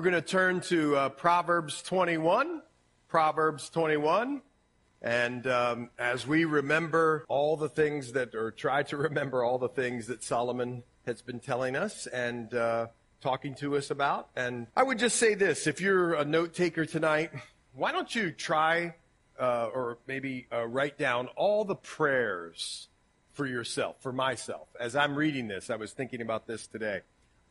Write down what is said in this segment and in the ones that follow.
We're going to turn to uh, Proverbs 21. Proverbs 21. And um, as we remember all the things that, or try to remember all the things that Solomon has been telling us and uh, talking to us about. And I would just say this if you're a note taker tonight, why don't you try uh, or maybe uh, write down all the prayers for yourself, for myself? As I'm reading this, I was thinking about this today.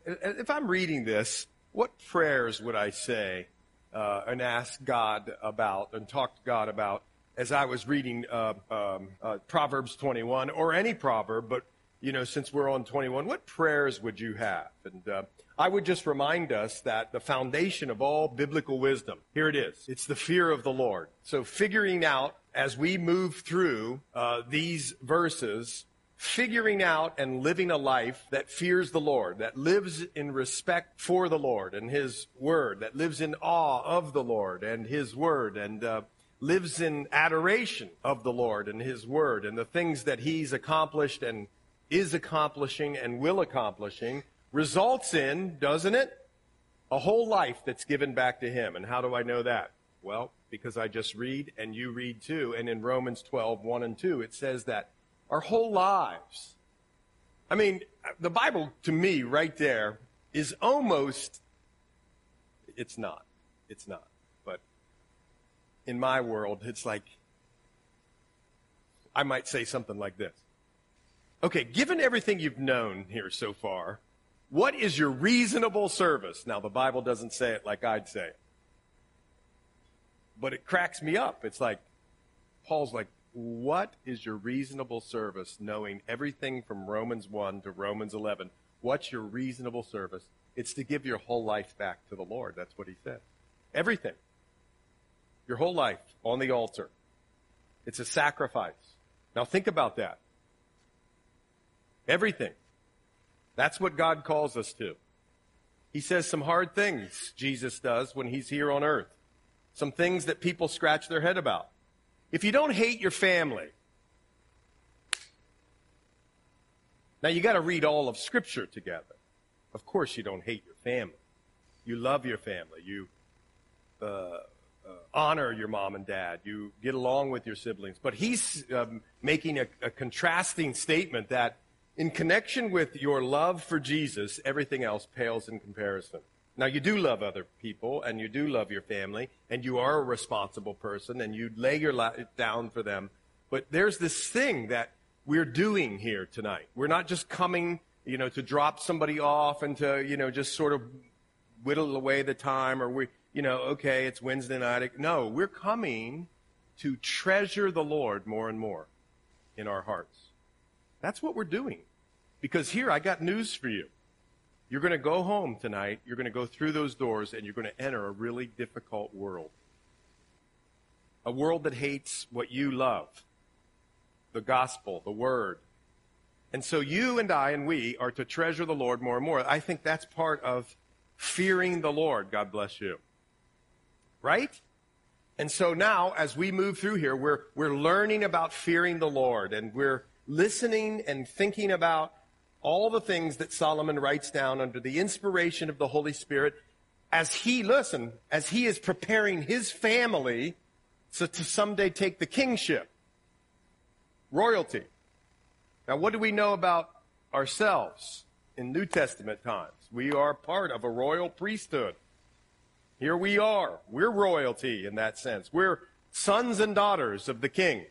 If I'm reading this, what prayers would I say uh, and ask God about and talk to God about as I was reading uh, um, uh, Proverbs 21 or any proverb, but you know, since we're on 21, what prayers would you have? And uh, I would just remind us that the foundation of all biblical wisdom, here it is. It's the fear of the Lord. So figuring out as we move through uh, these verses figuring out and living a life that fears the Lord, that lives in respect for the Lord and His Word, that lives in awe of the Lord and His Word, and uh, lives in adoration of the Lord and His Word and the things that He's accomplished and is accomplishing and will accomplishing, results in, doesn't it? A whole life that's given back to Him. And how do I know that? Well, because I just read and you read too. And in Romans 12, 1 and 2, it says that our whole lives. I mean, the Bible to me right there is almost, it's not. It's not. But in my world, it's like, I might say something like this. Okay, given everything you've known here so far, what is your reasonable service? Now, the Bible doesn't say it like I'd say it. But it cracks me up. It's like, Paul's like, what is your reasonable service knowing everything from Romans 1 to Romans 11? What's your reasonable service? It's to give your whole life back to the Lord. That's what he said. Everything. Your whole life on the altar. It's a sacrifice. Now think about that. Everything. That's what God calls us to. He says some hard things, Jesus does, when he's here on earth. Some things that people scratch their head about. If you don't hate your family, now you got to read all of Scripture together. Of course, you don't hate your family. You love your family. You uh, uh, honor your mom and dad. You get along with your siblings. But he's um, making a, a contrasting statement that in connection with your love for Jesus, everything else pales in comparison. Now, you do love other people and you do love your family and you are a responsible person and you lay your life down for them. But there's this thing that we're doing here tonight. We're not just coming, you know, to drop somebody off and to, you know, just sort of whittle away the time or we, you know, okay, it's Wednesday night. No, we're coming to treasure the Lord more and more in our hearts. That's what we're doing. Because here, I got news for you. You're going to go home tonight, you're going to go through those doors, and you're going to enter a really difficult world. A world that hates what you love the gospel, the word. And so you and I and we are to treasure the Lord more and more. I think that's part of fearing the Lord. God bless you. Right? And so now, as we move through here, we're, we're learning about fearing the Lord and we're listening and thinking about all the things that Solomon writes down under the inspiration of the Holy Spirit as he, listen, as he is preparing his family so to someday take the kingship, royalty. Now, what do we know about ourselves in New Testament times? We are part of a royal priesthood. Here we are. We're royalty in that sense. We're sons and daughters of the king.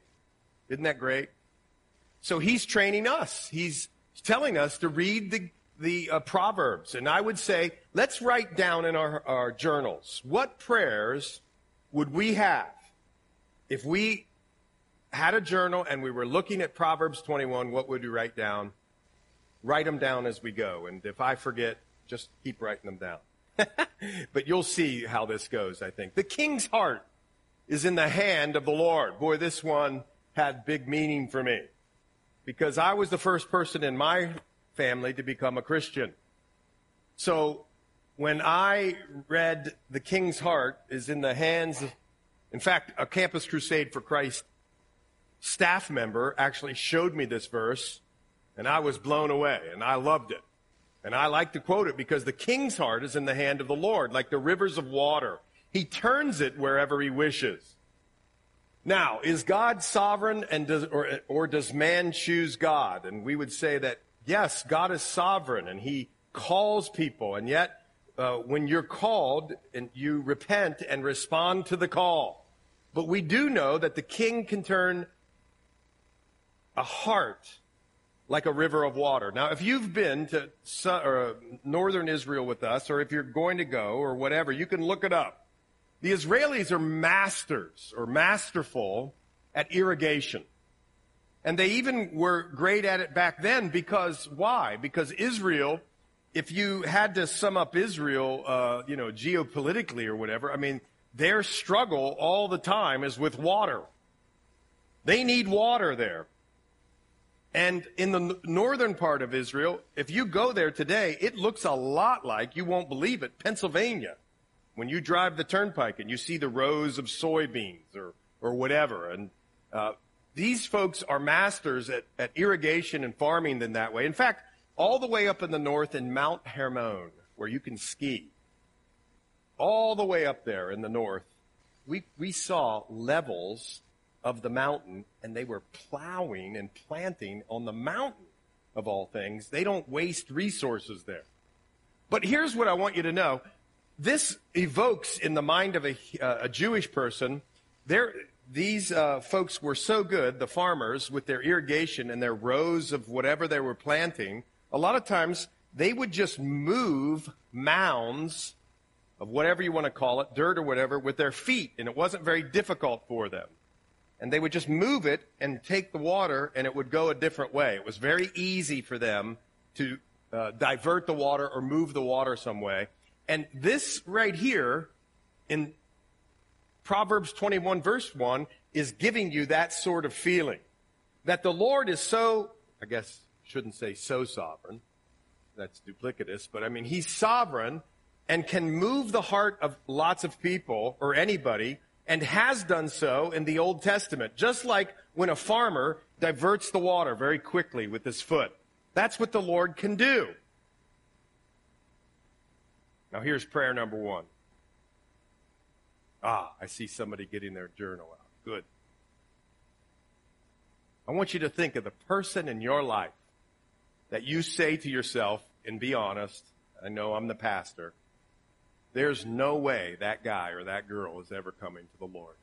Isn't that great? So he's training us. He's telling us to read the, the uh, Proverbs. And I would say, let's write down in our, our journals what prayers would we have if we had a journal and we were looking at Proverbs 21, what would we write down? Write them down as we go. And if I forget, just keep writing them down. but you'll see how this goes, I think. The king's heart is in the hand of the Lord. Boy, this one had big meaning for me because I was the first person in my family to become a Christian. So when I read The King's Heart is in the hands, in fact, a Campus Crusade for Christ staff member actually showed me this verse, and I was blown away, and I loved it. And I like to quote it because the king's heart is in the hand of the Lord, like the rivers of water. He turns it wherever he wishes. Now, is God sovereign and does, or, or does man choose God? And we would say that yes, God is sovereign and he calls people. And yet, uh, when you're called and you repent and respond to the call. But we do know that the king can turn a heart like a river of water. Now, if you've been to uh, northern Israel with us, or if you're going to go, or whatever, you can look it up. The Israelis are masters or masterful at irrigation. And they even were great at it back then because why? Because Israel, if you had to sum up Israel, uh, you know, geopolitically or whatever, I mean, their struggle all the time is with water. They need water there. And in the northern part of Israel, if you go there today, it looks a lot like, you won't believe it, Pennsylvania. When you drive the turnpike and you see the rows of soybeans or, or whatever. And uh, these folks are masters at, at irrigation and farming in that way. In fact, all the way up in the north in Mount Hermon, where you can ski, all the way up there in the north, we, we saw levels of the mountain, and they were plowing and planting on the mountain of all things. They don't waste resources there. But here's what I want you to know. This evokes in the mind of a, uh, a Jewish person, these uh, folks were so good, the farmers, with their irrigation and their rows of whatever they were planting. A lot of times they would just move mounds of whatever you want to call it, dirt or whatever, with their feet, and it wasn't very difficult for them and they would just move it and take the water and it would go a different way. It was very easy for them to uh, divert the water or move the water some way. And this right here in Proverbs 21 verse 1 is giving you that sort of feeling that the Lord is so, I guess, shouldn't say so sovereign. That's duplicitous, but I mean, he's sovereign and can move the heart of lots of people or anybody and has done so in the Old Testament, just like when a farmer diverts the water very quickly with his foot. That's what the Lord can do. Now, here's prayer number one. Ah, I see somebody getting their journal out. Good. I want you to think of the person in your life that you say to yourself, and be honest, I know I'm the pastor, there's no way that guy or that girl is ever coming to the Lord.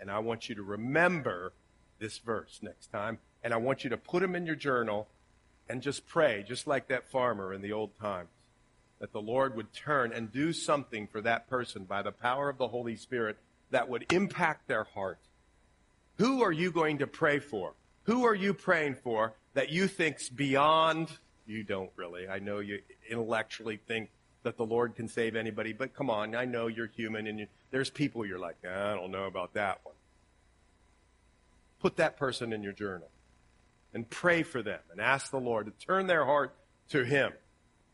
And I want you to remember this verse next time. And I want you to put them in your journal and just pray, just like that farmer in the old times, that the Lord would turn and do something for that person by the power of the Holy Spirit that would impact their heart. Who are you going to pray for? Who are you praying for that you think's beyond? You don't really. I know you intellectually think that the Lord can save anybody, but come on, I know you're human and you, there's people you're like, I don't know about that one. Put that person in your journal and pray for them and ask the Lord to turn their heart to Him.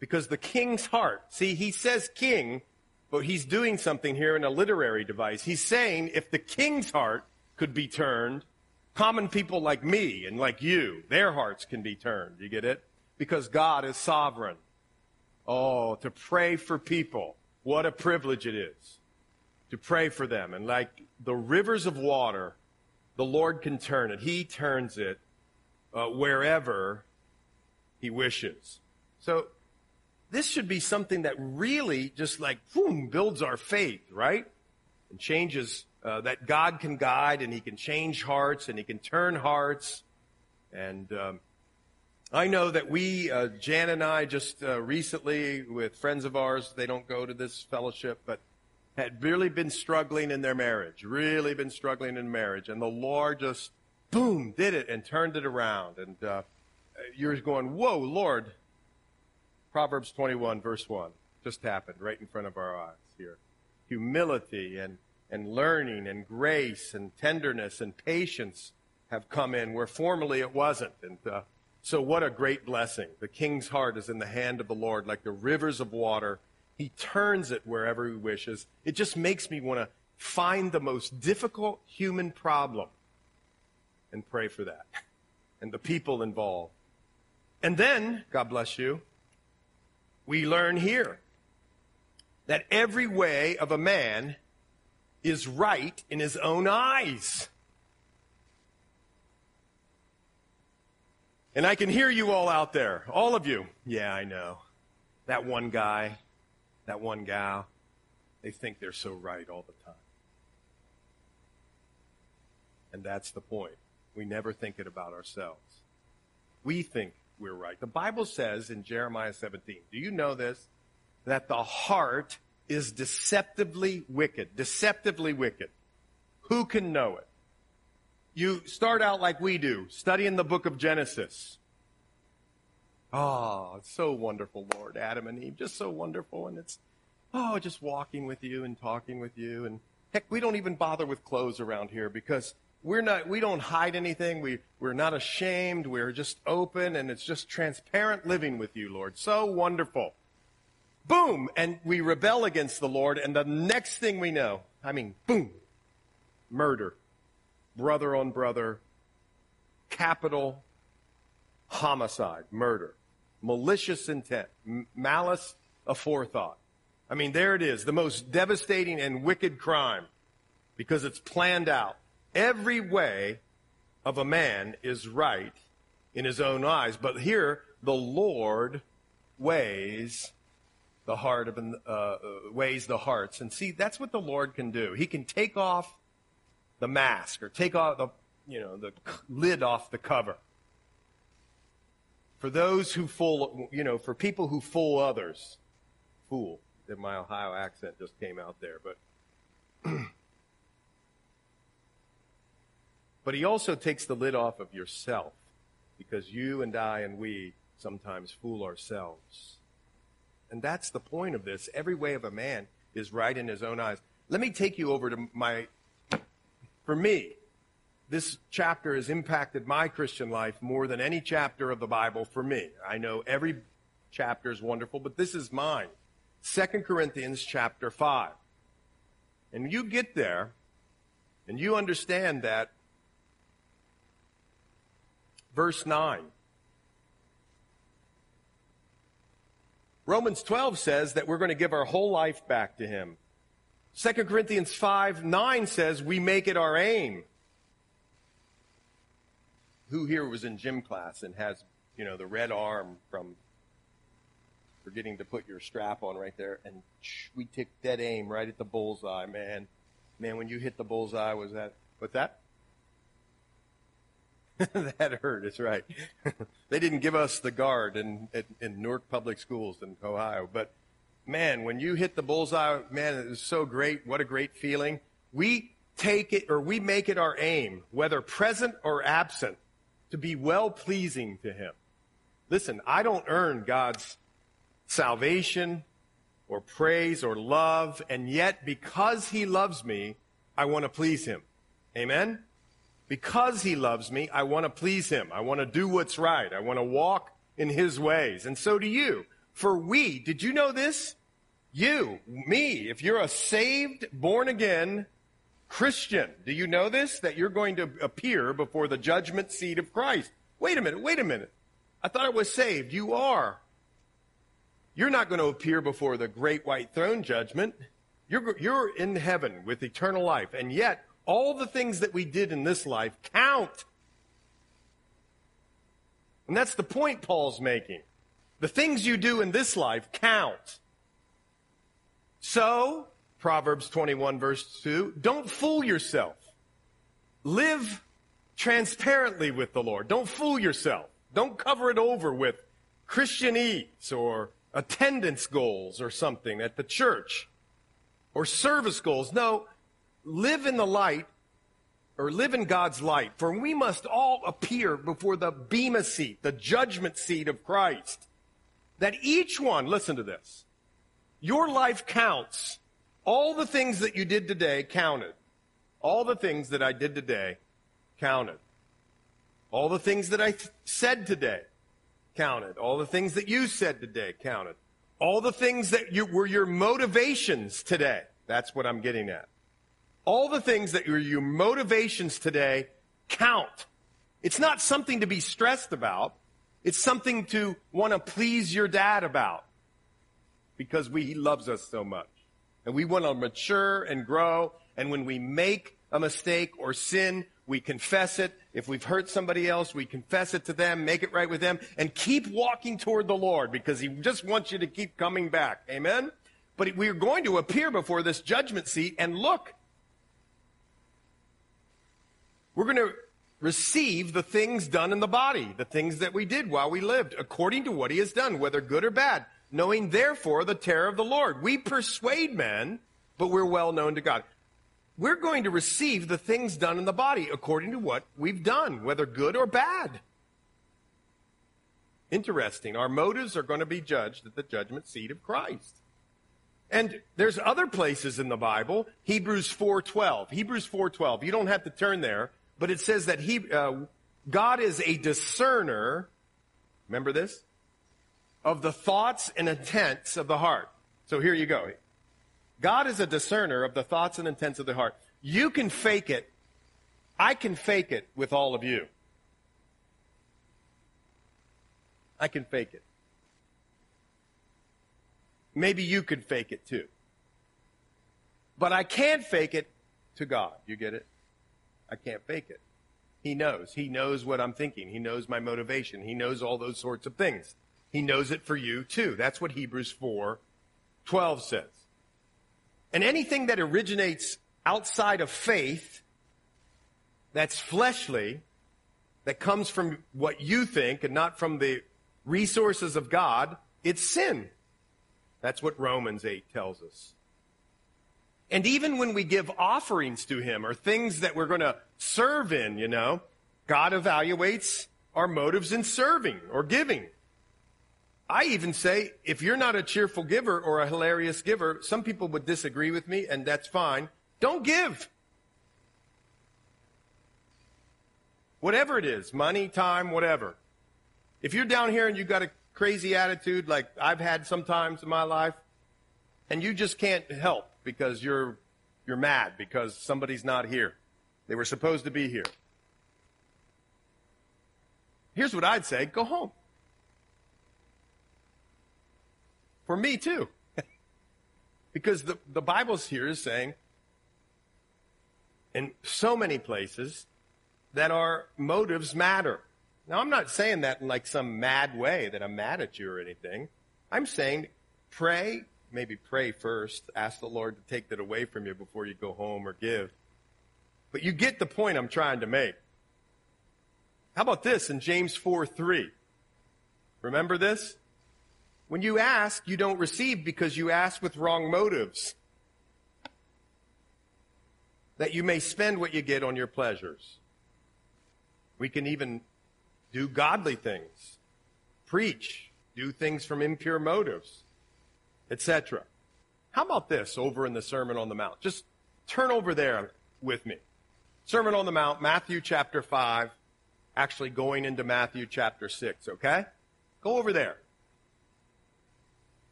Because the king's heart, see, he says king, but he's doing something here in a literary device. He's saying if the king's heart could be turned, common people like me and like you, their hearts can be turned. You get it? Because God is sovereign. Oh, to pray for people. What a privilege it is to pray for them. And like the rivers of water, the Lord can turn it. He turns it uh, wherever He wishes. So this should be something that really just like, boom, builds our faith, right? And changes, uh, that God can guide and He can change hearts and He can turn hearts. And um, I know that we, uh, Jan and I, just uh, recently with friends of ours, they don't go to this fellowship, but had really been struggling in their marriage, really been struggling in marriage. And the Lord just, boom, did it and turned it around. And uh, you're going, whoa, Lord. Proverbs 21, verse 1, just happened right in front of our eyes here. Humility and, and learning and grace and tenderness and patience have come in where formerly it wasn't. And uh, so, what a great blessing. The king's heart is in the hand of the Lord, like the rivers of water. He turns it wherever he wishes. It just makes me want to find the most difficult human problem and pray for that and the people involved. And then, God bless you, we learn here that every way of a man is right in his own eyes. And I can hear you all out there, all of you. Yeah, I know. That one guy, that one gal, they think they're so right all the time. And that's the point. We never think it about ourselves. We think we're right. The Bible says in Jeremiah 17, do you know this? That the heart is deceptively wicked. Deceptively wicked. Who can know it? You start out like we do, studying the book of Genesis. Oh, it's so wonderful, Lord, Adam and Eve, just so wonderful. And it's, oh, just walking with you and talking with you. And heck, we don't even bother with clothes around here because we're not, we don't hide anything. We, we're not ashamed. We're just open and it's just transparent living with you, Lord. So wonderful. Boom. And we rebel against the Lord. And the next thing we know, I mean, boom, murder brother on brother, capital homicide, murder, malicious intent, m- malice aforethought. I mean, there it is, the most devastating and wicked crime because it's planned out. Every way of a man is right in his own eyes, but here the Lord weighs the heart of uh, uh, weighs the hearts, and see that's what the Lord can do. He can take off the mask or take off the, you know, the lid off the cover. For those who fool, you know, for people who fool others, fool. My Ohio accent just came out there, but but he also takes the lid off of yourself because you and I and we sometimes fool ourselves. And that's the point of this. Every way of a man is right in his own eyes. Let me take you over to my for me, this chapter has impacted my Christian life more than any chapter of the Bible for me. I know every chapter is wonderful, but this is mine. 2 Corinthians chapter 5. And you get there and you understand that verse 9. Romans 12 says that we're going to give our whole life back to him. 2 Corinthians 5 9 says, We make it our aim. Who here was in gym class and has, you know, the red arm from forgetting to put your strap on right there? And we took dead aim right at the bullseye, man. Man, when you hit the bullseye, was that, what's that? that hurt, It's right. they didn't give us the guard in, in, in Newark Public Schools in Ohio, but man, when you hit the bullseye, man, it was so great. What a great feeling. We take it or we make it our aim, whether present or absent, to be well pleasing to Him. Listen, I don't earn God's salvation or praise or love, and yet because He loves me, I want to please Him. Amen? Because He loves me, I want to please Him. I want to do what's right. I want to walk in His ways. And so do you. For we, did you know this? You, me, if you're a saved, born again Christian, do you know this? That you're going to appear before the judgment seat of Christ. Wait a minute, wait a minute. I thought I was saved. You are. You're not going to appear before the great white throne judgment. You're, you're in heaven with eternal life. And yet, all the things that we did in this life count. And that's the point Paul's making. The things you do in this life count. So, Proverbs 21 verse 2, don't fool yourself. Live transparently with the Lord. Don't fool yourself. Don't cover it over with Christian Christianese or attendance goals or something at the church or service goals. No, live in the light or live in God's light. For we must all appear before the bema seat, the judgment seat of Christ. That each one, listen to this, your life counts. All the things that you did today counted. All the things that I did today counted. All the things that I th- said today counted. All the things that you said today counted. All the things that you, were your motivations today. That's what I'm getting at. All the things that were your motivations today count. It's not something to be stressed about. It's something to want to please your dad about. because we, He loves us so much. And we want to mature and grow. And when we make a mistake or sin, we confess it. If we've hurt somebody else, we confess it to them, make it right with them, and keep walking toward the Lord because He just wants you to keep coming back. Amen? But we are going to appear before this judgment seat and look. We're going to receive the things done in the body, the things that we did while we lived, according to what He has done, whether good or bad knowing therefore the terror of the Lord. We persuade men, but we're well known to God. We're going to receive the things done in the body according to what we've done, whether good or bad. Interesting. Our motives are going to be judged at the judgment seat of Christ. And there's other places in the Bible, Hebrews 4:12. Hebrews 4:12. You don't have to turn there, but it says that he, uh, God is a discerner. Remember this? of the thoughts and intents of the heart. So here you go. God is a discerner of the thoughts and intents of the heart. You can fake it. I can fake it with all of you. I can fake it. Maybe you could fake it too. But I can't fake it to God. You get it? I can't fake it. He knows. He knows what I'm thinking. He knows my motivation. He knows all those sorts of things. He knows it for you too. That's what Hebrews 4 12 says. And anything that originates outside of faith, that's fleshly, that comes from what you think and not from the resources of God, it's sin. That's what Romans 8 tells us. And even when we give offerings to Him or things that we're going to serve in, you know, God evaluates our motives in serving or giving. I even say, if you're not a cheerful giver or a hilarious giver, some people would disagree with me, and that's fine. Don't give. Whatever it is, money, time, whatever. If you're down here and you've got a crazy attitude like I've had sometimes in my life, and you just can't help because you're, you're mad because somebody's not here. They were supposed to be here. Here's what I'd say go home. For me too. because the, the Bible's here is saying in so many places that our motives matter. Now, I'm not saying that in like some mad way that I'm mad at you or anything. I'm saying pray, maybe pray first, ask the Lord to take that away from you before you go home or give. But you get the point I'm trying to make. How about this in James 4 3? Remember this? When you ask, you don't receive because you ask with wrong motives. That you may spend what you get on your pleasures. We can even do godly things, preach, do things from impure motives, etc. How about this over in the Sermon on the Mount? Just turn over there with me. Sermon on the Mount, Matthew chapter 5, actually going into Matthew chapter 6, okay? Go over there.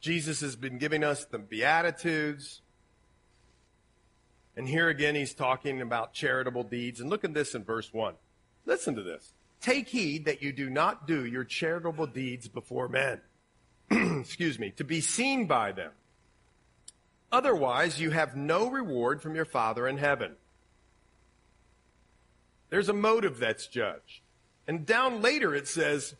Jesus has been giving us the Beatitudes. And here again, he's talking about charitable deeds. And look at this in verse 1. Listen to this. Take heed that you do not do your charitable deeds before men. Excuse me, to be seen by them. Otherwise, you have no reward from your Father in heaven. There's a motive that's judged. And down later it says,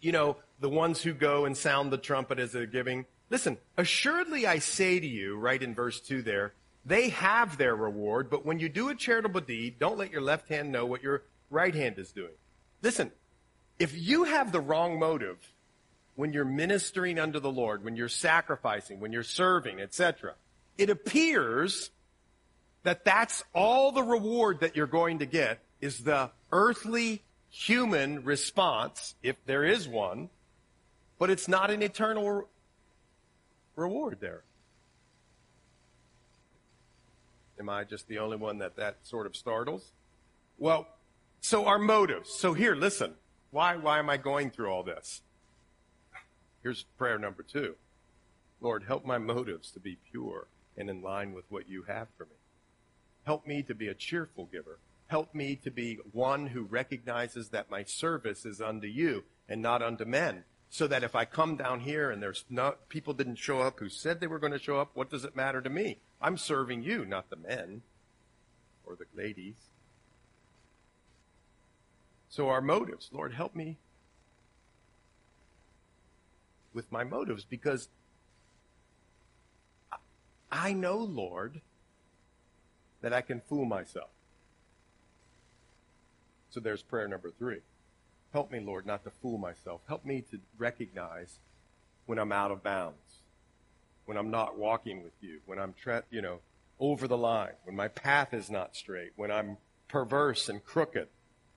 you know, the ones who go and sound the trumpet as they're giving. Listen, assuredly I say to you, right in verse 2 there, they have their reward, but when you do a charitable deed, don't let your left hand know what your right hand is doing. Listen, if you have the wrong motive when you're ministering unto the Lord, when you're sacrificing, when you're serving, etc., it appears that that's all the reward that you're going to get is the earthly human response, if there is one, but it's not an eternal reward there. Am I just the only one that that sort of startles? Well, so our motives. So here, listen. Why, why am I going through all this? Here's prayer number two. Lord, help my motives to be pure and in line with what you have for me. Help me to be a cheerful giver. Help me to be one who recognizes that my service is unto you and not unto men so that if I come down here and there's not people didn't show up who said they were going to show up, what does it matter to me? I'm serving you, not the men or the ladies. So our motives, Lord, help me with my motives because I know, Lord, that I can fool myself. So there's prayer number three. Help me, Lord, not to fool myself. Help me to recognize when I'm out of bounds, when I'm not walking with you, when I'm, you know, over the line, when my path is not straight, when I'm perverse and crooked.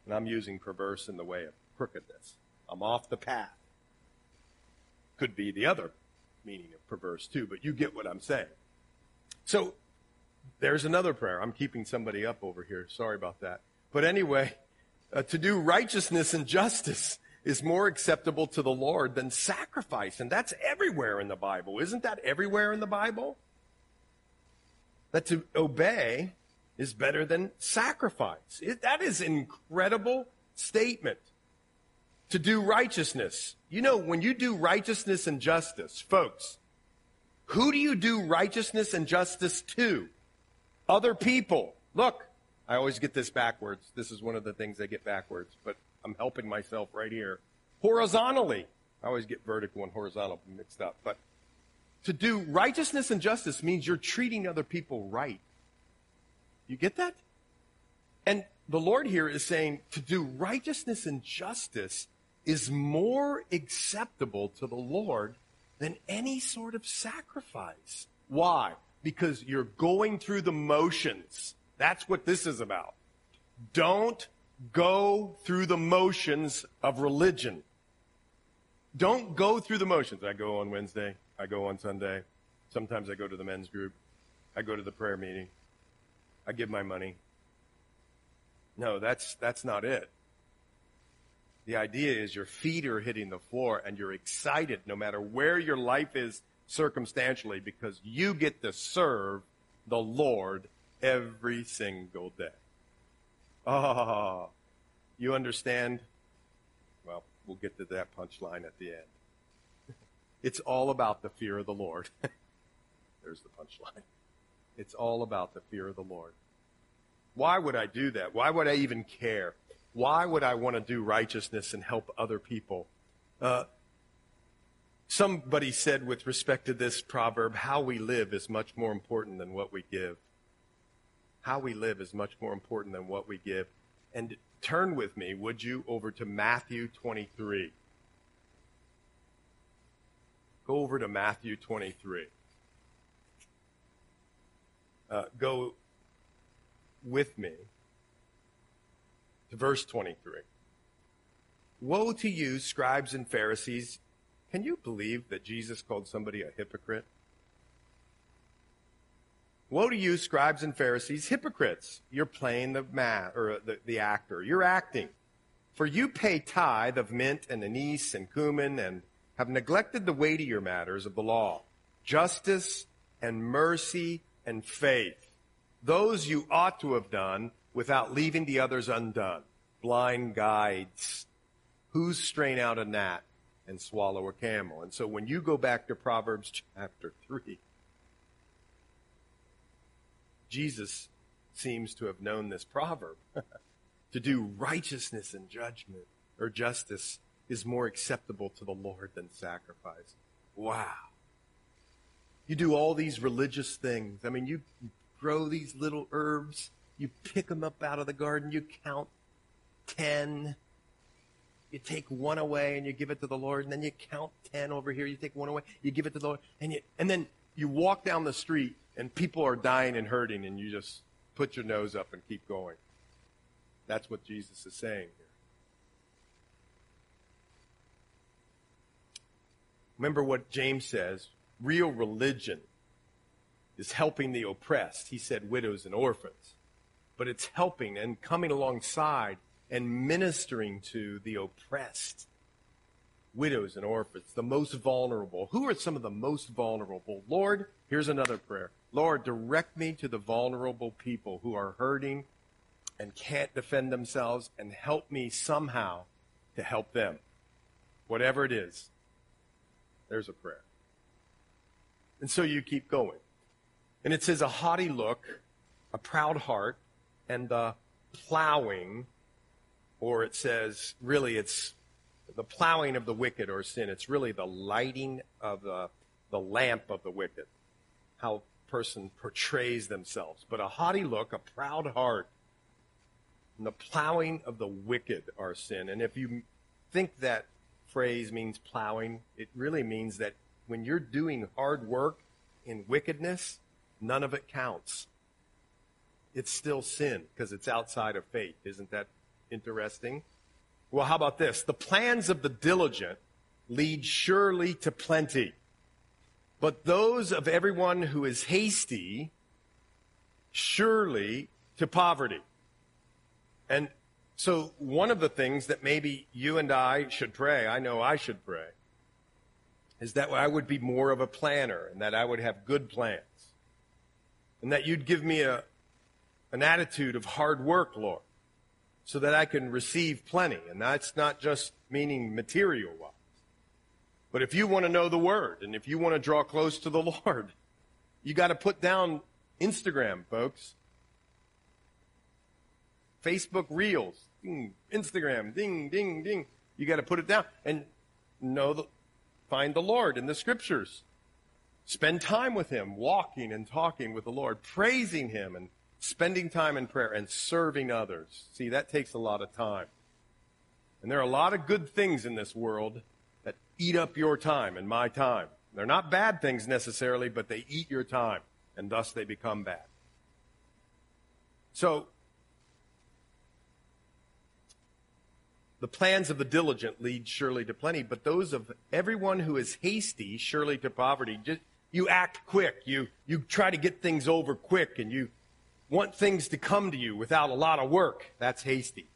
And I'm using perverse in the way of crookedness. I'm off the path. Could be the other meaning of perverse too, but you get what I'm saying. So there's another prayer. I'm keeping somebody up over here. Sorry about that. But anyway, uh, to do righteousness and justice is more acceptable to the Lord than sacrifice. And that's everywhere in the Bible. Isn't that everywhere in the Bible? That to obey is better than sacrifice. It, that is an incredible statement. To do righteousness. You know, when you do righteousness and justice, folks, who do you do righteousness and justice to? Other people. Look, I always get this backwards. This is one of the things I get backwards, but I'm helping myself right here. Horizontally. I always get vertical and horizontal mixed up. But to do righteousness and justice means you're treating other people right. You get that? And the Lord here is saying to do righteousness and justice is more acceptable to the Lord than any sort of sacrifice. Why? Because you're going through the motions. That's what this is about. Don't go through the motions of religion. Don't go through the motions. I go on Wednesday. I go on Sunday. Sometimes I go to the men's group. I go to the prayer meeting. I give my money. No, that's, that's not it. The idea is your feet are hitting the floor and you're excited no matter where your life is circumstantially because you get to serve the Lord every single day. Ah, oh, you understand? Well, we'll get to that punchline at the end. It's all about the fear of the Lord. There's the punchline. It's all about the fear of the Lord. Why would I do that? Why would I even care? Why would I want to do righteousness and help other people? Uh, somebody said with respect to this proverb, how we live is much more important than what we give. How we live is much more important than what we give. And turn with me, would you, over to Matthew 23. Go over to Matthew 23 uh, go with me verse 23. Woe to you, scribes and Pharisees! Can you believe that Jesus called somebody a hypocrite? Woe to you, scribes and Pharisees, hypocrites! You're playing the man or the, the actor. You're acting. For you pay tithe of mint and anise and cumin and have neglected the weightier matters of the law, justice and mercy and faith. Those you ought to have done without leaving the others undone. Blind guides. Who's strain out a gnat and swallow a camel? And so when you go back to Proverbs chapter 3, Jesus seems to have known this proverb. to do righteousness and judgment or justice is more acceptable to the Lord than sacrifice. Wow. You do all these religious things. I mean, you grow these little herbs, you pick them up out of the garden, you count 10. You take one away and you give it to the Lord, and then you count 10 over here, you take one away, you give it to the Lord, and, you, and then you walk down the street and people are dying and hurting, and you just put your nose up and keep going. That's what Jesus is saying here. Remember what James says real religion is helping the oppressed. He said widows and orphans. But it's helping and coming alongside and ministering to the oppressed. Widows and orphans, the most vulnerable. Who are some of the most vulnerable? Lord, here's another prayer. Lord, direct me to the vulnerable people who are hurting and can't defend themselves and help me somehow to help them. Whatever it is. There's a prayer. And so you keep going. And it says a haughty look, a proud heart, and the plowing, or it says, really, it's the plowing of the wicked or sin. It's really the lighting of the, the lamp of the wicked. How a person portrays themselves. But a haughty look, a proud heart, and the plowing of the wicked are sin. And if you think that phrase means plowing, it really means that when you're doing hard work in wickedness, none of it counts. It's still sin because it's outside of faith. Isn't that interesting? Well, how about this? The plans of the diligent lead surely to plenty, but those of everyone who is hasty surely to poverty. And so, one of the things that maybe you and I should pray, I know I should pray, is that I would be more of a planner and that I would have good plans. And that you'd give me a, an attitude of hard work, Lord, so that I can receive plenty. And that's not just meaning material wise. But if you want to know the Word and if you want to draw close to the Lord, you got to put down Instagram, folks. Facebook Reels, ding, Instagram, ding, ding, ding. You got to put it down and know the, find the Lord in the Scriptures. Spend time with Him, walking and talking with the Lord, praising Him and spending time in prayer and serving others. See, that takes a lot of time. And there are a lot of good things in this world that eat up your time and my time. They're not bad things necessarily, but they eat your time, and thus they become bad. So, The plans of the diligent lead surely to plenty, but those of everyone who is hasty surely to poverty. Just, you act quick. You, you try to get things over quick and you want things to come to you without a lot of work. That's hasty.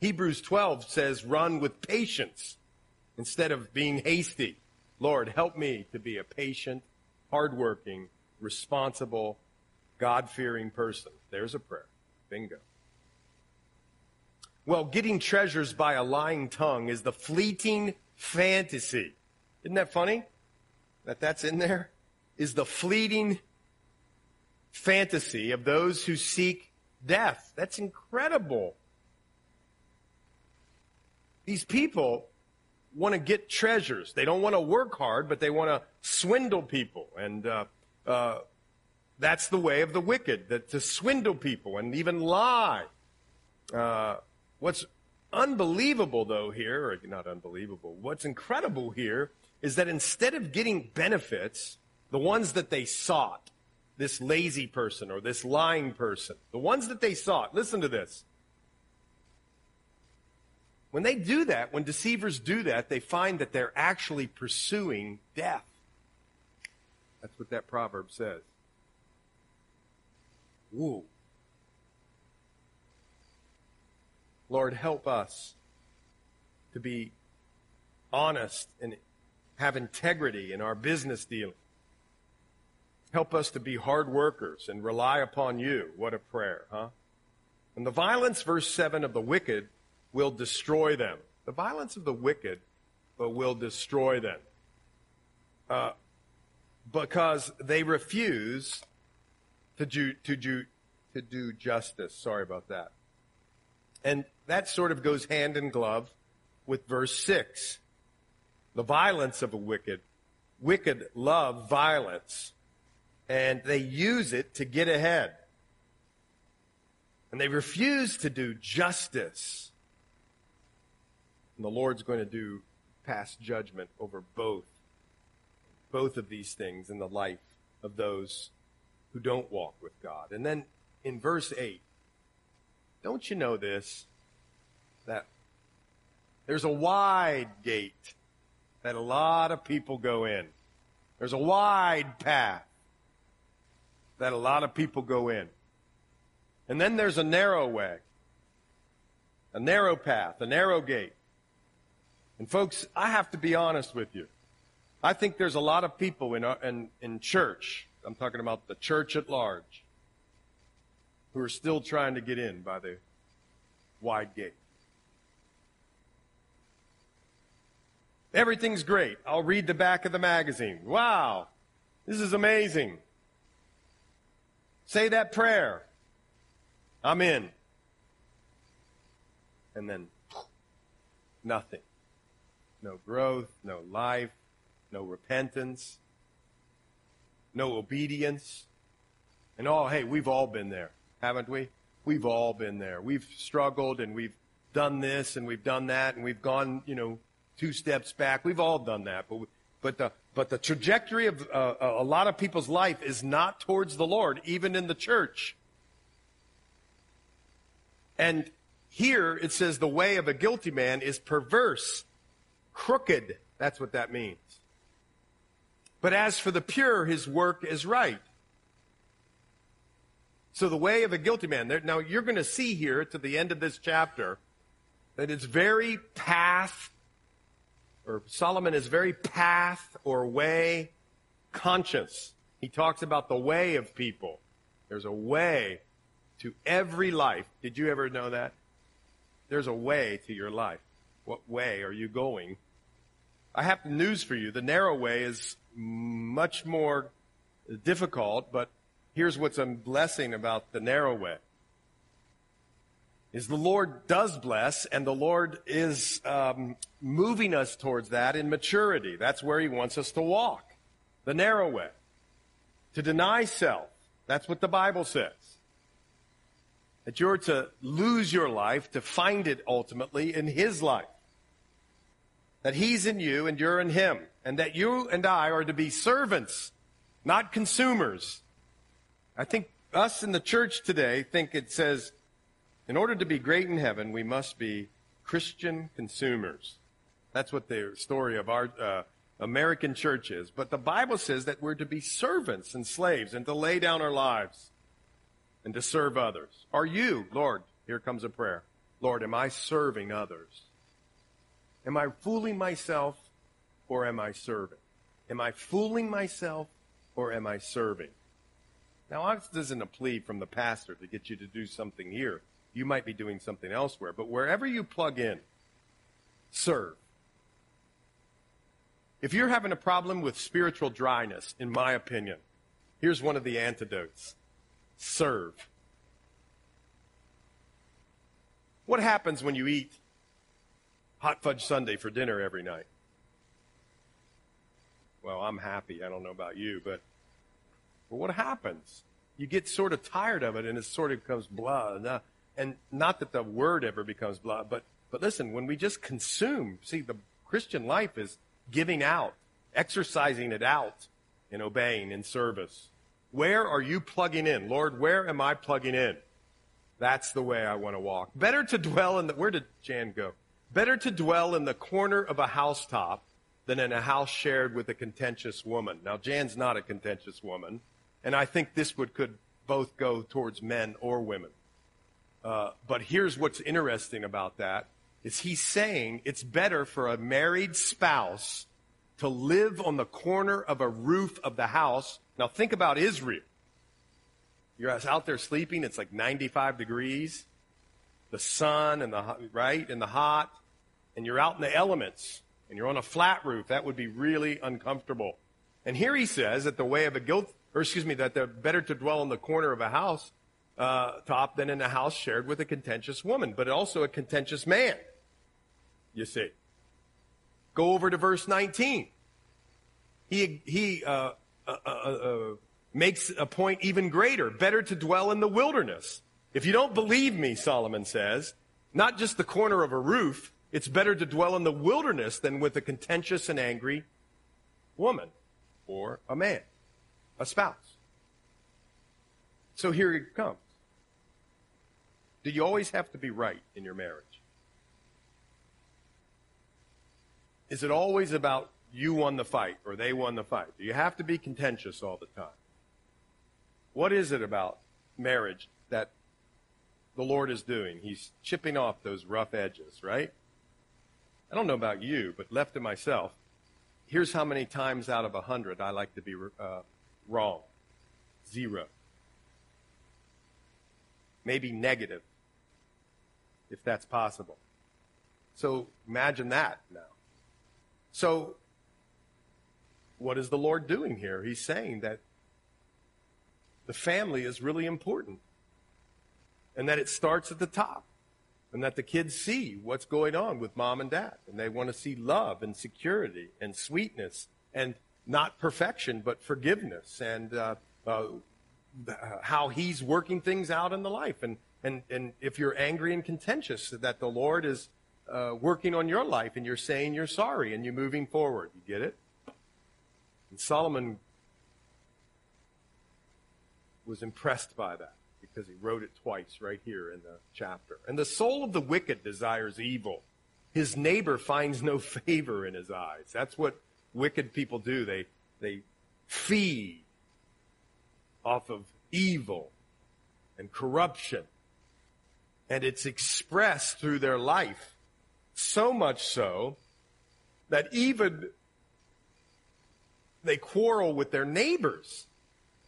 Hebrews 12 says, run with patience instead of being hasty. Lord, help me to be a patient, hardworking, responsible, God fearing person. There's a prayer. Bingo. Well, getting treasures by a lying tongue is the fleeting fantasy. Isn't that funny? That that's in there? Is the fleeting fantasy of those who seek death. That's incredible. These people want to get treasures. They don't want to work hard, but they want to swindle people. And uh, uh, that's the way of the wicked, that to swindle people and even lie. Uh, What's unbelievable, though, here, or not unbelievable, what's incredible here is that instead of getting benefits, the ones that they sought, this lazy person or this lying person, the ones that they sought, listen to this. When they do that, when deceivers do that, they find that they're actually pursuing death. That's what that proverb says. Ooh. Lord, help us to be honest and have integrity in our business dealing. Help us to be hard workers and rely upon you. What a prayer, huh? And the violence, verse 7 of the wicked, will destroy them. The violence of the wicked but will destroy them. Uh, because they refuse to do, to, do, to do justice. Sorry about that. And that sort of goes hand in glove with verse 6. The violence of a wicked. Wicked love violence, and they use it to get ahead. And they refuse to do justice. And the Lord's going to do pass judgment over both both of these things in the life of those who don't walk with God. And then in verse 8, don't you know this? That there's a wide gate that a lot of people go in. There's a wide path that a lot of people go in. And then there's a narrow way, a narrow path, a narrow gate. And folks, I have to be honest with you. I think there's a lot of people in, uh, in, in church, I'm talking about the church at large, who are still trying to get in by the wide gate. Everything's great. I'll read the back of the magazine. Wow, this is amazing. Say that prayer. I'm in. And then nothing. No growth, no life, no repentance, no obedience. And oh, hey, we've all been there, haven't we? We've all been there. We've struggled and we've done this and we've done that and we've gone, you know, two steps back. We've all done that. But, but, the, but the trajectory of uh, a lot of people's life is not towards the Lord, even in the church. And here it says the way of a guilty man is perverse, crooked. That's what that means. But as for the pure, his work is right. So the way of a guilty man. There, now you're going to see here to the end of this chapter that it's very path, or Solomon is very path or way conscious. He talks about the way of people. There's a way to every life. Did you ever know that? There's a way to your life. What way are you going? I have news for you. The narrow way is much more difficult, but here's what's a blessing about the narrow way. Is the Lord does bless, and the Lord is um, moving us towards that in maturity. That's where He wants us to walk. The narrow way. To deny self. That's what the Bible says. That you're to lose your life to find it ultimately in His life. That He's in you and you're in Him. And that you and I are to be servants, not consumers. I think us in the church today think it says, in order to be great in heaven, we must be Christian consumers. That's what the story of our uh, American church is. But the Bible says that we're to be servants and slaves and to lay down our lives and to serve others. Are you, Lord, here comes a prayer. Lord, am I serving others? Am I fooling myself or am I serving? Am I fooling myself or am I serving? Now, this isn't a plea from the pastor to get you to do something here. You might be doing something elsewhere. But wherever you plug in, serve. If you're having a problem with spiritual dryness, in my opinion, here's one of the antidotes serve. What happens when you eat hot fudge sundae for dinner every night? Well, I'm happy. I don't know about you, but, but what happens? You get sort of tired of it and it sort of becomes blah, blah. And not that the word ever becomes blah, but, but listen, when we just consume, see, the Christian life is giving out, exercising it out, and obeying in service. Where are you plugging in? Lord, where am I plugging in? That's the way I want to walk. Better to dwell in the, where did Jan go? Better to dwell in the corner of a housetop than in a house shared with a contentious woman. Now, Jan's not a contentious woman, and I think this would could both go towards men or women. Uh, but here's what's interesting about that is he's saying it's better for a married spouse to live on the corner of a roof of the house. Now think about Israel. You're out there sleeping, it's like 95 degrees, the sun and the, right, and the hot, and you're out in the elements, and you're on a flat roof. That would be really uncomfortable. And here he says that the way of a guilt, or excuse me, that they're better to dwell in the corner of a house uh, top than in a house shared with a contentious woman, but also a contentious man. You see. Go over to verse 19. He, he uh uh, uh, uh, makes a point even greater. Better to dwell in the wilderness. If you don't believe me, Solomon says, not just the corner of a roof, it's better to dwell in the wilderness than with a contentious and angry woman or a man, a spouse. So here it comes. Do you always have to be right in your marriage? Is it always about you won the fight or they won the fight? Do you have to be contentious all the time? What is it about marriage that the Lord is doing? He's chipping off those rough edges, right? I don't know about you, but left to myself, here's how many times out of a hundred I like to be uh, wrong. Zero. Maybe negative if that's possible. So imagine that now. So, what is the Lord doing here? He's saying that the family is really important and that it starts at the top and that the kids see what's going on with mom and dad and they want to see love and security and sweetness and not perfection but forgiveness and uh, uh, how he's working things out in the life and and and if you're angry and contentious that the lord is uh, working on your life and you're saying you're sorry and you're moving forward you get it and solomon was impressed by that because he wrote it twice right here in the chapter. And the soul of the wicked desires evil. His neighbor finds no favor in his eyes. That's what wicked people do. They, they feed off of evil and corruption. And it's expressed through their life. So much so that even they quarrel with their neighbors.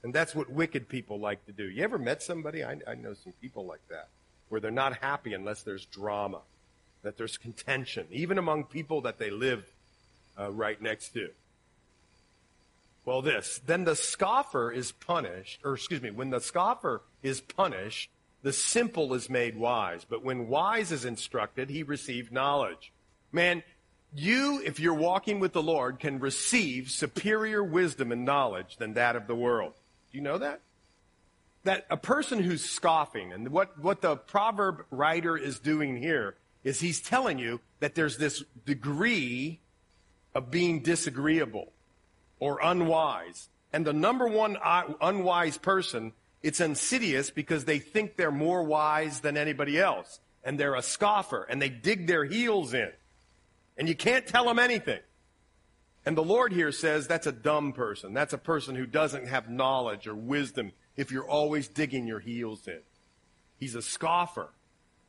And that's what wicked people like to do. You ever met somebody? I, I, know some people like that, where they're not happy unless there's drama, that there's contention, even among people that they live uh, right next to. Well, this. Then the scoffer is punished, or excuse me, when the scoffer is punished, the simple is made wise. But when wise is instructed, he receives knowledge. Man, you, if you're walking with the Lord, can receive superior wisdom and knowledge than that of the world. Do you know that? That a person who's scoffing, and what, what the proverb writer is doing here is he's telling you that there's this degree of being disagreeable or unwise. And the number one uh, unwise person, it's insidious because they think they're more wise than anybody else. And they're a scoffer and they dig their heels in. And you can't tell them anything. And the Lord here says that's a dumb person. That's a person who doesn't have knowledge or wisdom if you're always digging your heels in. He's a scoffer.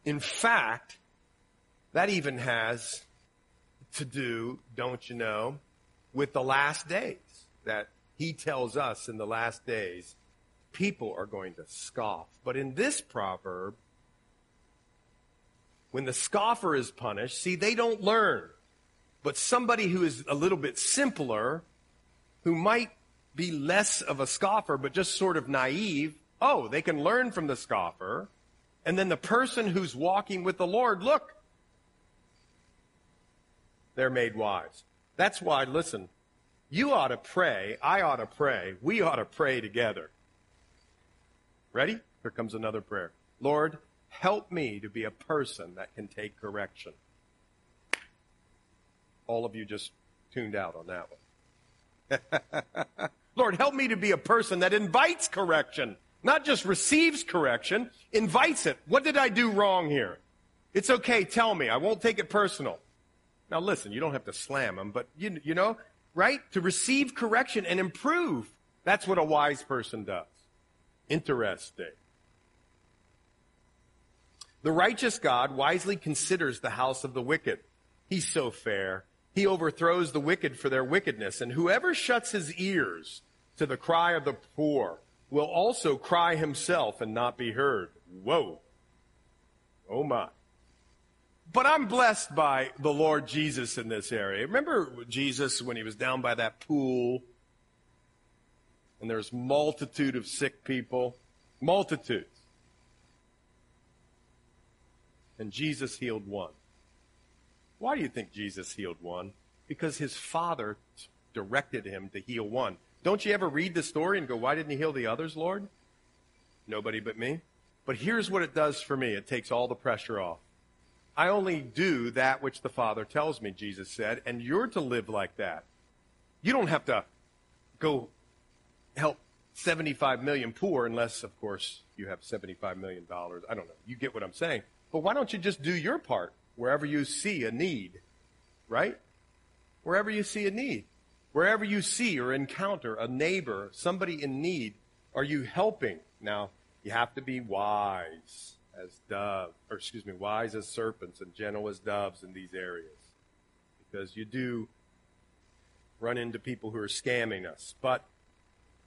In fact, that even has to do, don't you know, with the last days. That he tells us in the last days, people are going to scoff. But in this proverb, when the scoffer is punished, see, they don't learn. But somebody who is a little bit simpler, who might be less of a scoffer, but just sort of naive, oh, they can learn from the scoffer. And then the person who's walking with the Lord, look, they're made wise. That's why, listen, you ought to pray. I ought to pray. We ought to pray together. Ready? Here comes another prayer. Lord, help me to be a person that can take correction all of you just tuned out on that one. Lord, help me to be a person that invites correction, not just receives correction, invites it. What did I do wrong here? It's okay, tell me. I won't take it personal. Now listen, you don't have to slam them, but you, you know, right? To receive correction and improve. That's what a wise person does. Interesting. The righteous God wisely considers the house of the wicked. He's so fair. He overthrows the wicked for their wickedness, and whoever shuts his ears to the cry of the poor will also cry himself and not be heard. Whoa. Oh my. But I'm blessed by the Lord Jesus in this area. Remember Jesus when he was down by that pool and there's multitude of sick people? Multitudes. And Jesus healed one. Why do you think Jesus healed one? Because his father directed him to heal one. Don't you ever read the story and go, why didn't he heal the others, Lord? Nobody but me. But here's what it does for me it takes all the pressure off. I only do that which the Father tells me, Jesus said, and you're to live like that. You don't have to go help 75 million poor unless, of course, you have 75 million dollars. I don't know. You get what I'm saying. But why don't you just do your part? wherever you see a need, right? Wherever you see a need. Wherever you see or encounter a neighbor, somebody in need, are you helping? Now, you have to be wise as doves, or excuse me, wise as serpents and gentle as doves in these areas. Because you do run into people who are scamming us. But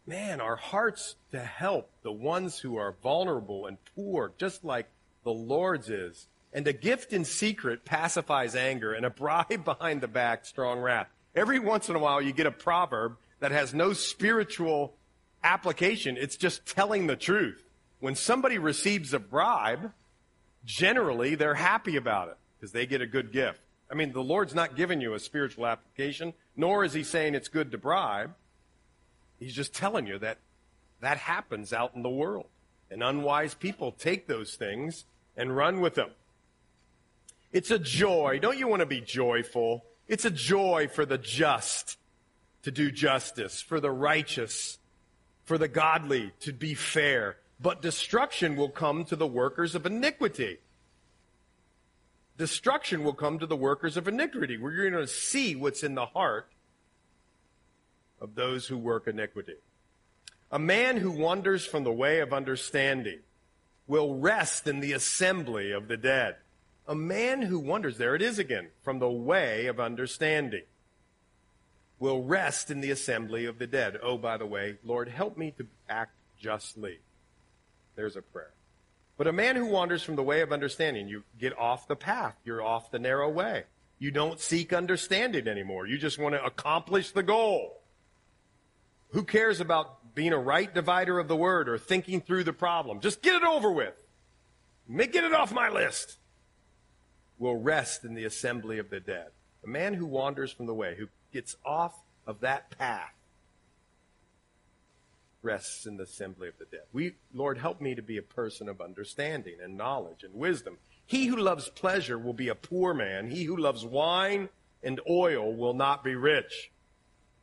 man, our hearts to help the ones who are vulnerable and poor, just like the Lord's is, and a gift in secret pacifies anger, and a bribe behind the back, strong wrath. Every once in a while, you get a proverb that has no spiritual application. It's just telling the truth. When somebody receives a bribe, generally they're happy about it because they get a good gift. I mean, the Lord's not giving you a spiritual application, nor is He saying it's good to bribe. He's just telling you that that happens out in the world. And unwise people take those things and run with them. It's a joy. Don't you want to be joyful? It's a joy for the just to do justice, for the righteous, for the godly to be fair. But destruction will come to the workers of iniquity. Destruction will come to the workers of iniquity. We're going to see what's in the heart of those who work iniquity. A man who wanders from the way of understanding will rest in the assembly of the dead. A man who wanders, there it is again, from the way of understanding will rest in the assembly of the dead. Oh, by the way, Lord, help me to act justly. There's a prayer. But a man who wanders from the way of understanding, you get off the path. You're off the narrow way. You don't seek understanding anymore. You just want to accomplish the goal. Who cares about being a right divider of the word or thinking through the problem? Just get it over with. Get it off my list. Will rest in the assembly of the dead. A man who wanders from the way, who gets off of that path, rests in the assembly of the dead. We, Lord, help me to be a person of understanding and knowledge and wisdom. He who loves pleasure will be a poor man. He who loves wine and oil will not be rich.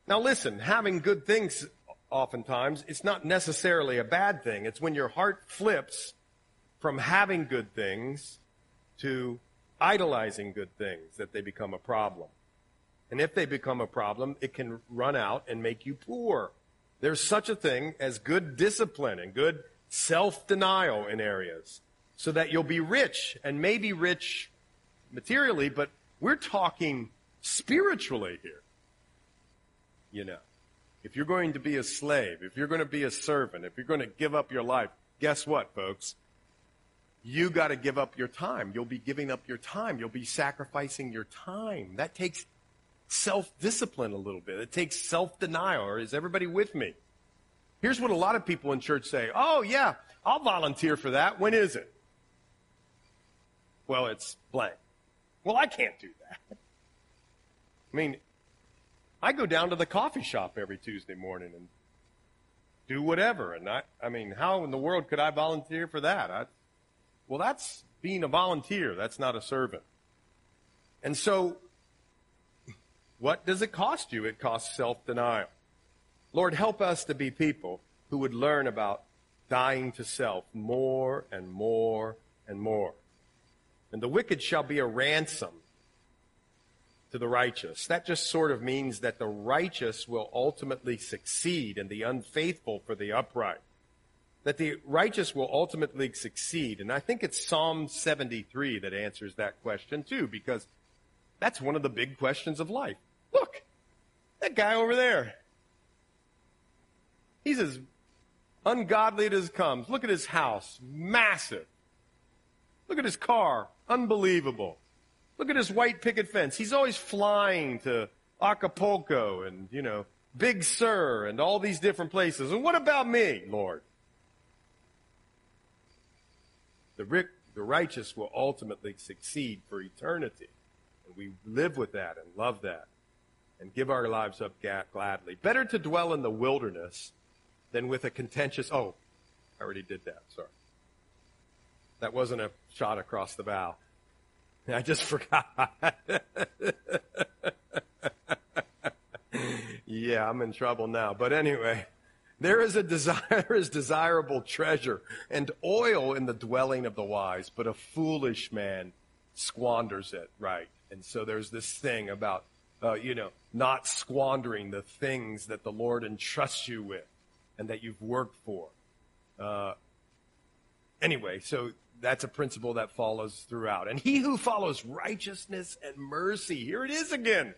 Now listen, having good things oftentimes, it's not necessarily a bad thing. It's when your heart flips from having good things to idolizing good things that they become a problem. And if they become a problem, it can run out and make you poor. There's such a thing as good discipline and good self denial in areas so that you'll be rich and maybe rich materially, but we're talking spiritually here. You know, if you're going to be a slave, if you're going to be a servant, if you're going to give up your life, guess what, folks? You got to give up your time. You'll be giving up your time. You'll be sacrificing your time. That takes self discipline a little bit. It takes self denial. Is everybody with me? Here's what a lot of people in church say Oh, yeah, I'll volunteer for that. When is it? Well, it's blank. Well, I can't do that. I mean, I go down to the coffee shop every Tuesday morning and do whatever. And I, I mean, how in the world could I volunteer for that? I, well, that's being a volunteer. That's not a servant. And so what does it cost you? It costs self denial. Lord, help us to be people who would learn about dying to self more and more and more. And the wicked shall be a ransom to the righteous. That just sort of means that the righteous will ultimately succeed and the unfaithful for the upright. That the righteous will ultimately succeed. And I think it's Psalm 73 that answers that question too, because that's one of the big questions of life. Look, that guy over there. He's as ungodly as comes. Look at his house. Massive. Look at his car. Unbelievable. Look at his white picket fence. He's always flying to Acapulco and, you know, Big Sur and all these different places. And what about me, Lord? The, the righteous will ultimately succeed for eternity. And we live with that and love that and give our lives up gladly. Better to dwell in the wilderness than with a contentious, oh, I already did that, sorry. That wasn't a shot across the bow. I just forgot. yeah, I'm in trouble now. But anyway, there is a desire is desirable treasure and oil in the dwelling of the wise, but a foolish man squanders it, right? And so there's this thing about uh, you know, not squandering the things that the Lord entrusts you with and that you've worked for. Uh, anyway, so that's a principle that follows throughout. And he who follows righteousness and mercy, here it is again.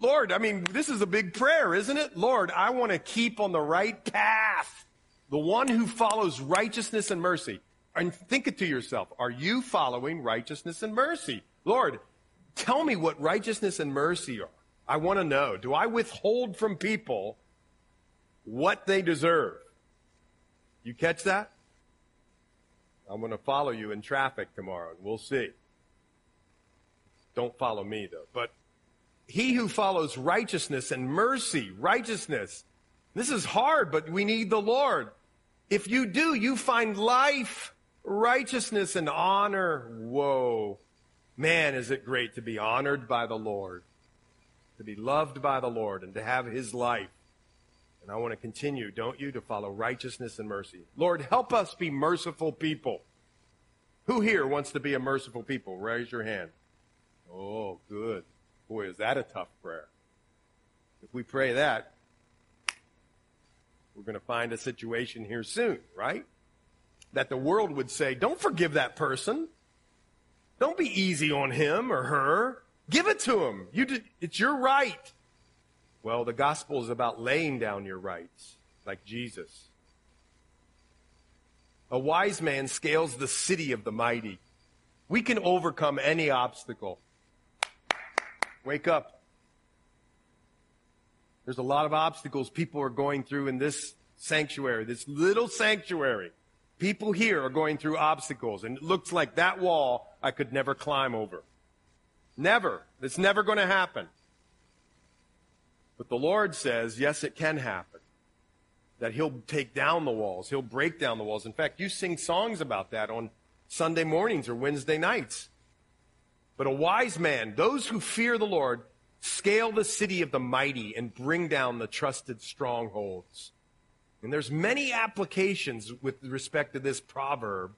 Lord, I mean, this is a big prayer, isn't it? Lord, I want to keep on the right path. The one who follows righteousness and mercy. And think it to yourself. Are you following righteousness and mercy? Lord, Tell me what righteousness and mercy are. I want to know do I withhold from people what they deserve? You catch that? I'm going to follow you in traffic tomorrow, and we'll see. Don't follow me, though. But he who follows righteousness and mercy, righteousness, this is hard, but we need the Lord. If you do, you find life, righteousness, and honor. Whoa. Man, is it great to be honored by the Lord, to be loved by the Lord, and to have his life. And I want to continue, don't you, to follow righteousness and mercy. Lord, help us be merciful people. Who here wants to be a merciful people? Raise your hand. Oh, good. Boy, is that a tough prayer. If we pray that, we're going to find a situation here soon, right? That the world would say, don't forgive that person. Don't be easy on him or her. Give it to him. You did, it's your right. Well, the gospel is about laying down your rights, like Jesus. A wise man scales the city of the mighty. We can overcome any obstacle. Wake up. There's a lot of obstacles people are going through in this sanctuary, this little sanctuary. People here are going through obstacles, and it looks like that wall I could never climb over. Never. It's never going to happen. But the Lord says, yes, it can happen. That He'll take down the walls. He'll break down the walls. In fact, you sing songs about that on Sunday mornings or Wednesday nights. But a wise man, those who fear the Lord, scale the city of the mighty and bring down the trusted strongholds. And there's many applications with respect to this proverb,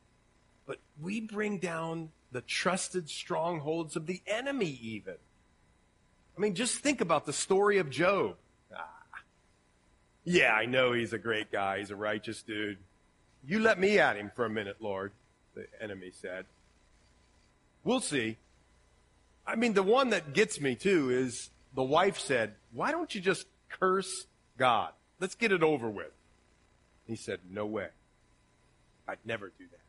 but we bring down the trusted strongholds of the enemy even. I mean, just think about the story of Job. Ah, yeah, I know he's a great guy. He's a righteous dude. You let me at him for a minute, Lord, the enemy said. We'll see. I mean, the one that gets me too is the wife said, Why don't you just curse God? Let's get it over with. He said, No way. I'd never do that.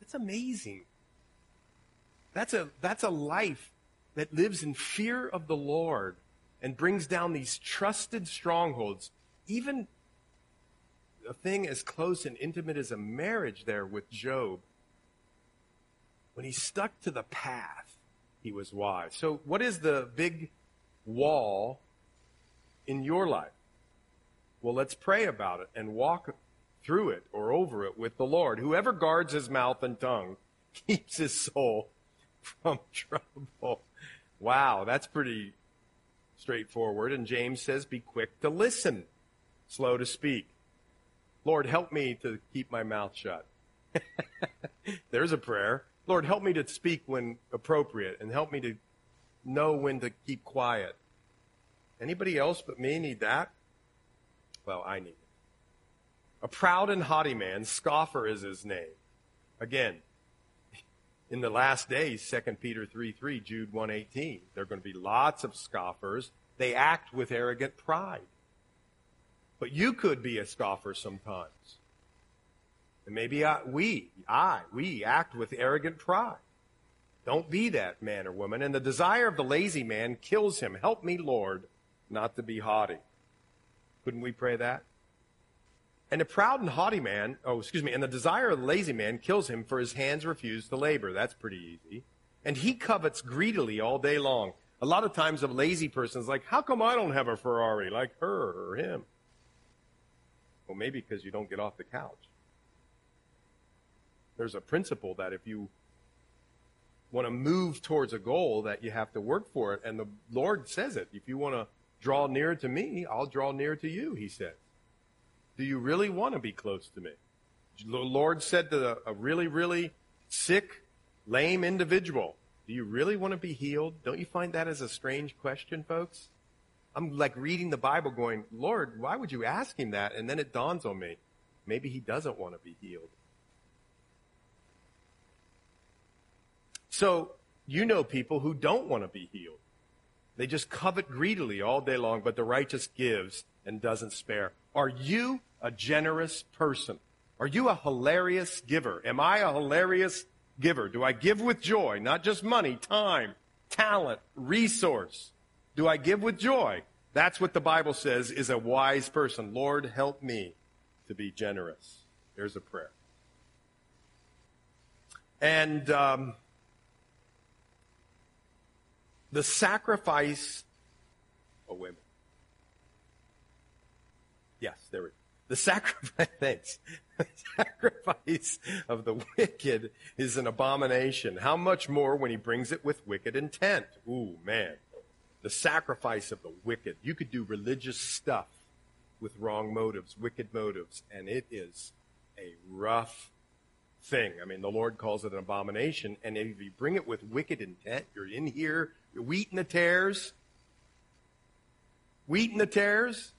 That's amazing. That's a, that's a life that lives in fear of the Lord and brings down these trusted strongholds. Even a thing as close and intimate as a marriage there with Job. When he stuck to the path, he was wise. So, what is the big wall in your life? Well, let's pray about it and walk through it or over it with the Lord. Whoever guards his mouth and tongue keeps his soul from trouble. Wow, that's pretty straightforward. And James says, be quick to listen, slow to speak. Lord, help me to keep my mouth shut. There's a prayer. Lord, help me to speak when appropriate and help me to know when to keep quiet. Anybody else but me need that? Well, I need it. A proud and haughty man, scoffer is his name. Again, in the last days, 2 Peter 3 3, Jude 118, there are going to be lots of scoffers. They act with arrogant pride. But you could be a scoffer sometimes. And maybe I, we, I, we act with arrogant pride. Don't be that man or woman. And the desire of the lazy man kills him. Help me, Lord, not to be haughty. Couldn't we pray that? And a proud and haughty man, oh, excuse me, and the desire of the lazy man kills him, for his hands refuse to labor. That's pretty easy. And he covets greedily all day long. A lot of times a lazy person is like, how come I don't have a Ferrari like her or him? Well, maybe because you don't get off the couch there's a principle that if you want to move towards a goal that you have to work for it and the lord says it if you want to draw near to me i'll draw near to you he said do you really want to be close to me? The lord said to a really really sick lame individual do you really want to be healed? Don't you find that as a strange question folks? I'm like reading the bible going lord why would you ask him that? And then it dawns on me maybe he doesn't want to be healed. So you know people who don't want to be healed. They just covet greedily all day long, but the righteous gives and doesn't spare. Are you a generous person? Are you a hilarious giver? Am I a hilarious giver? Do I give with joy, not just money, time, talent, resource? Do I give with joy? That's what the Bible says is a wise person. Lord, help me to be generous. There's a prayer. And um, the sacrifice. Oh, wait a minute. Yes, there we go. The sacrifice. The sacrifice of the wicked is an abomination. How much more when he brings it with wicked intent? Ooh, man. The sacrifice of the wicked. You could do religious stuff with wrong motives, wicked motives, and it is a rough thing. I mean, the Lord calls it an abomination, and if you bring it with wicked intent, you're in here, wheat in the tares. Wheat in the tares.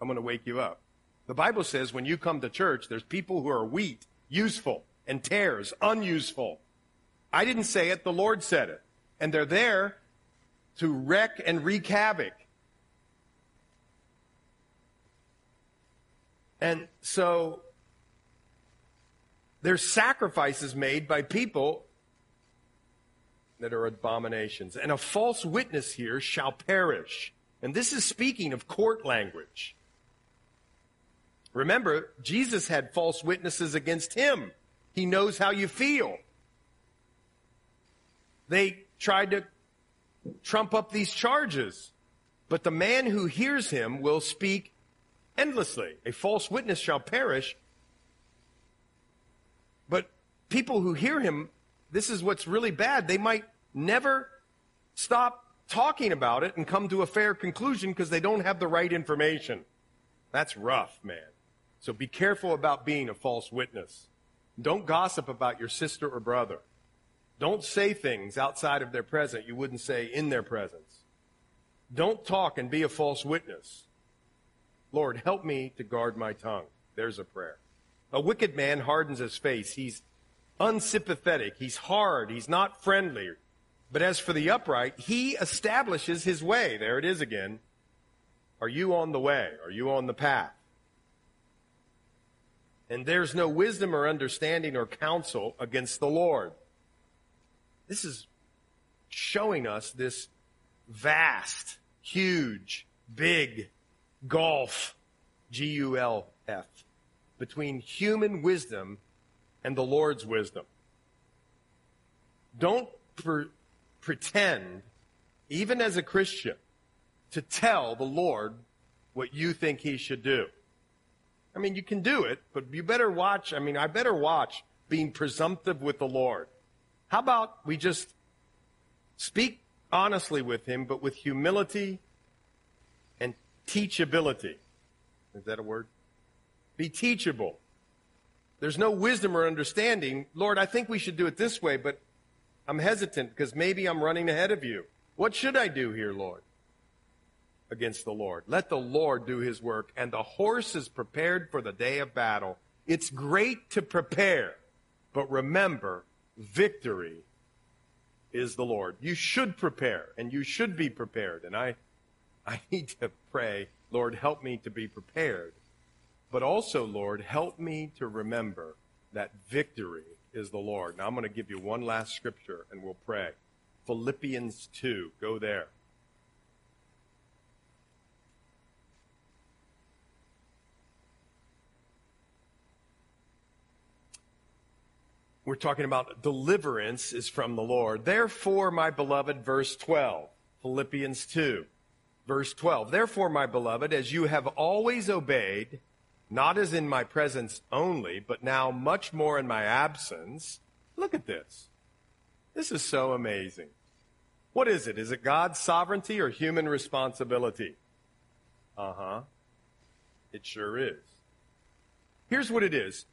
I'm going to wake you up. The Bible says when you come to church, there's people who are wheat, useful, and tares, unuseful. I didn't say it, the Lord said it. And they're there to wreck and wreak havoc. And so there's sacrifices made by people that are abominations. And a false witness here shall perish. And this is speaking of court language. Remember, Jesus had false witnesses against him. He knows how you feel. They tried to trump up these charges. But the man who hears him will speak endlessly. A false witness shall perish. But people who hear him, this is what's really bad. They might never stop talking about it and come to a fair conclusion because they don't have the right information. That's rough, man. So be careful about being a false witness. Don't gossip about your sister or brother. Don't say things outside of their presence you wouldn't say in their presence. Don't talk and be a false witness. Lord, help me to guard my tongue. There's a prayer. A wicked man hardens his face. He's unsympathetic. He's hard. He's not friendly. But as for the upright, he establishes his way. There it is again. Are you on the way? Are you on the path? And there's no wisdom or understanding or counsel against the Lord. This is showing us this vast, huge, big gulf, G U L F, between human wisdom and the Lord's wisdom. Don't pretend, even as a Christian, to tell the Lord what you think he should do. I mean, you can do it, but you better watch. I mean, I better watch being presumptive with the Lord. How about we just speak honestly with him, but with humility and teachability. Is that a word? Be teachable. There's no wisdom or understanding. Lord, I think we should do it this way, but I'm hesitant because maybe I'm running ahead of you. What should I do here, Lord? Against the Lord. Let the Lord do his work, and the horse is prepared for the day of battle. It's great to prepare, but remember, victory is the Lord. You should prepare, and you should be prepared. And I I need to pray, Lord, help me to be prepared. But also, Lord, help me to remember that victory is the Lord. Now I'm going to give you one last scripture and we'll pray. Philippians 2. Go there. We're talking about deliverance is from the Lord. Therefore, my beloved, verse 12, Philippians 2. Verse 12, therefore, my beloved, as you have always obeyed, not as in my presence only, but now much more in my absence. Look at this. This is so amazing. What is it? Is it God's sovereignty or human responsibility? Uh huh. It sure is. Here's what it is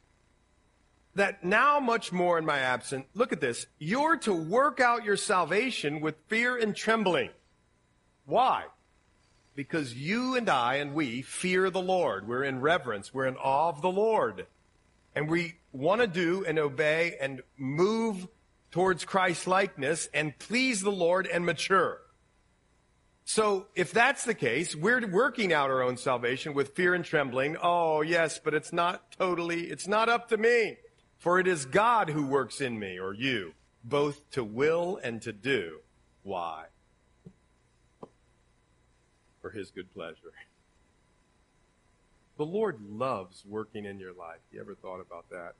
that now much more in my absence, look at this. You're to work out your salvation with fear and trembling. Why? Because you and I and we fear the Lord. We're in reverence. We're in awe of the Lord. And we want to do and obey and move towards Christ likeness and please the Lord and mature. So if that's the case, we're working out our own salvation with fear and trembling. Oh, yes, but it's not totally, it's not up to me. For it is God who works in me or you, both to will and to do. Why? For his good pleasure. The Lord loves working in your life. You ever thought about that?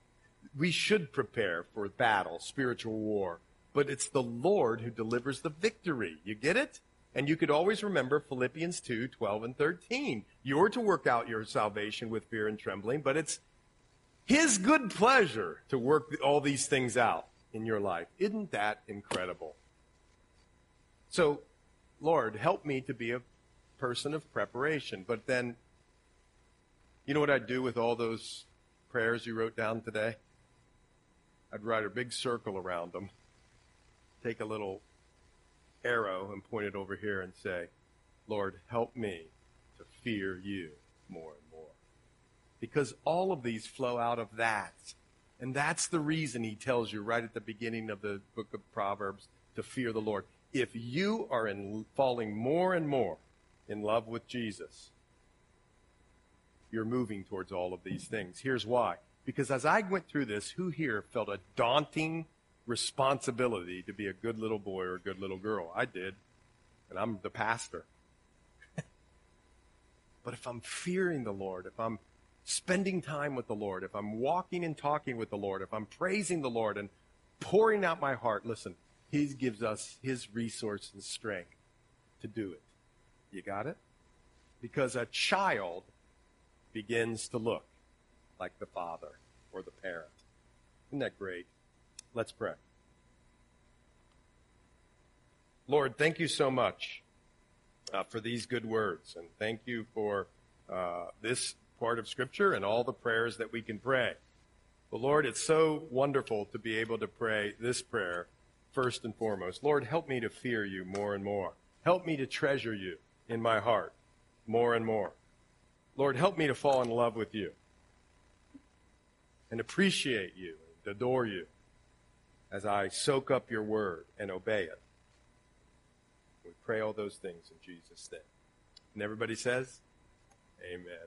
We should prepare for battle, spiritual war, but it's the Lord who delivers the victory. You get it? And you could always remember Philippians 2, 12 and 13. You're to work out your salvation with fear and trembling, but it's His good pleasure to work all these things out in your life. Isn't that incredible? So, Lord, help me to be a person of preparation. But then, you know what I'd do with all those prayers you wrote down today? I'd write a big circle around them, take a little arrow and point it over here and say, Lord, help me to fear you more and more. Because all of these flow out of that. And that's the reason he tells you right at the beginning of the book of Proverbs to fear the Lord. If you are in falling more and more in love with Jesus, you're moving towards all of these things. Here's why. Because as I went through this, who here felt a daunting responsibility to be a good little boy or a good little girl? I did. And I'm the pastor. but if I'm fearing the Lord, if I'm spending time with the Lord, if I'm walking and talking with the Lord, if I'm praising the Lord and pouring out my heart, listen, He gives us His resource and strength to do it. You got it? Because a child begins to look like the father or the parent. Isn't that great? Let's pray. Lord, thank you so much uh, for these good words, and thank you for uh, this part of Scripture and all the prayers that we can pray. But Lord, it's so wonderful to be able to pray this prayer first and foremost. Lord, help me to fear you more and more. Help me to treasure you in my heart more and more. Lord, help me to fall in love with you and appreciate you and adore you as I soak up your word and obey it. We pray all those things in Jesus' name. And everybody says, Amen.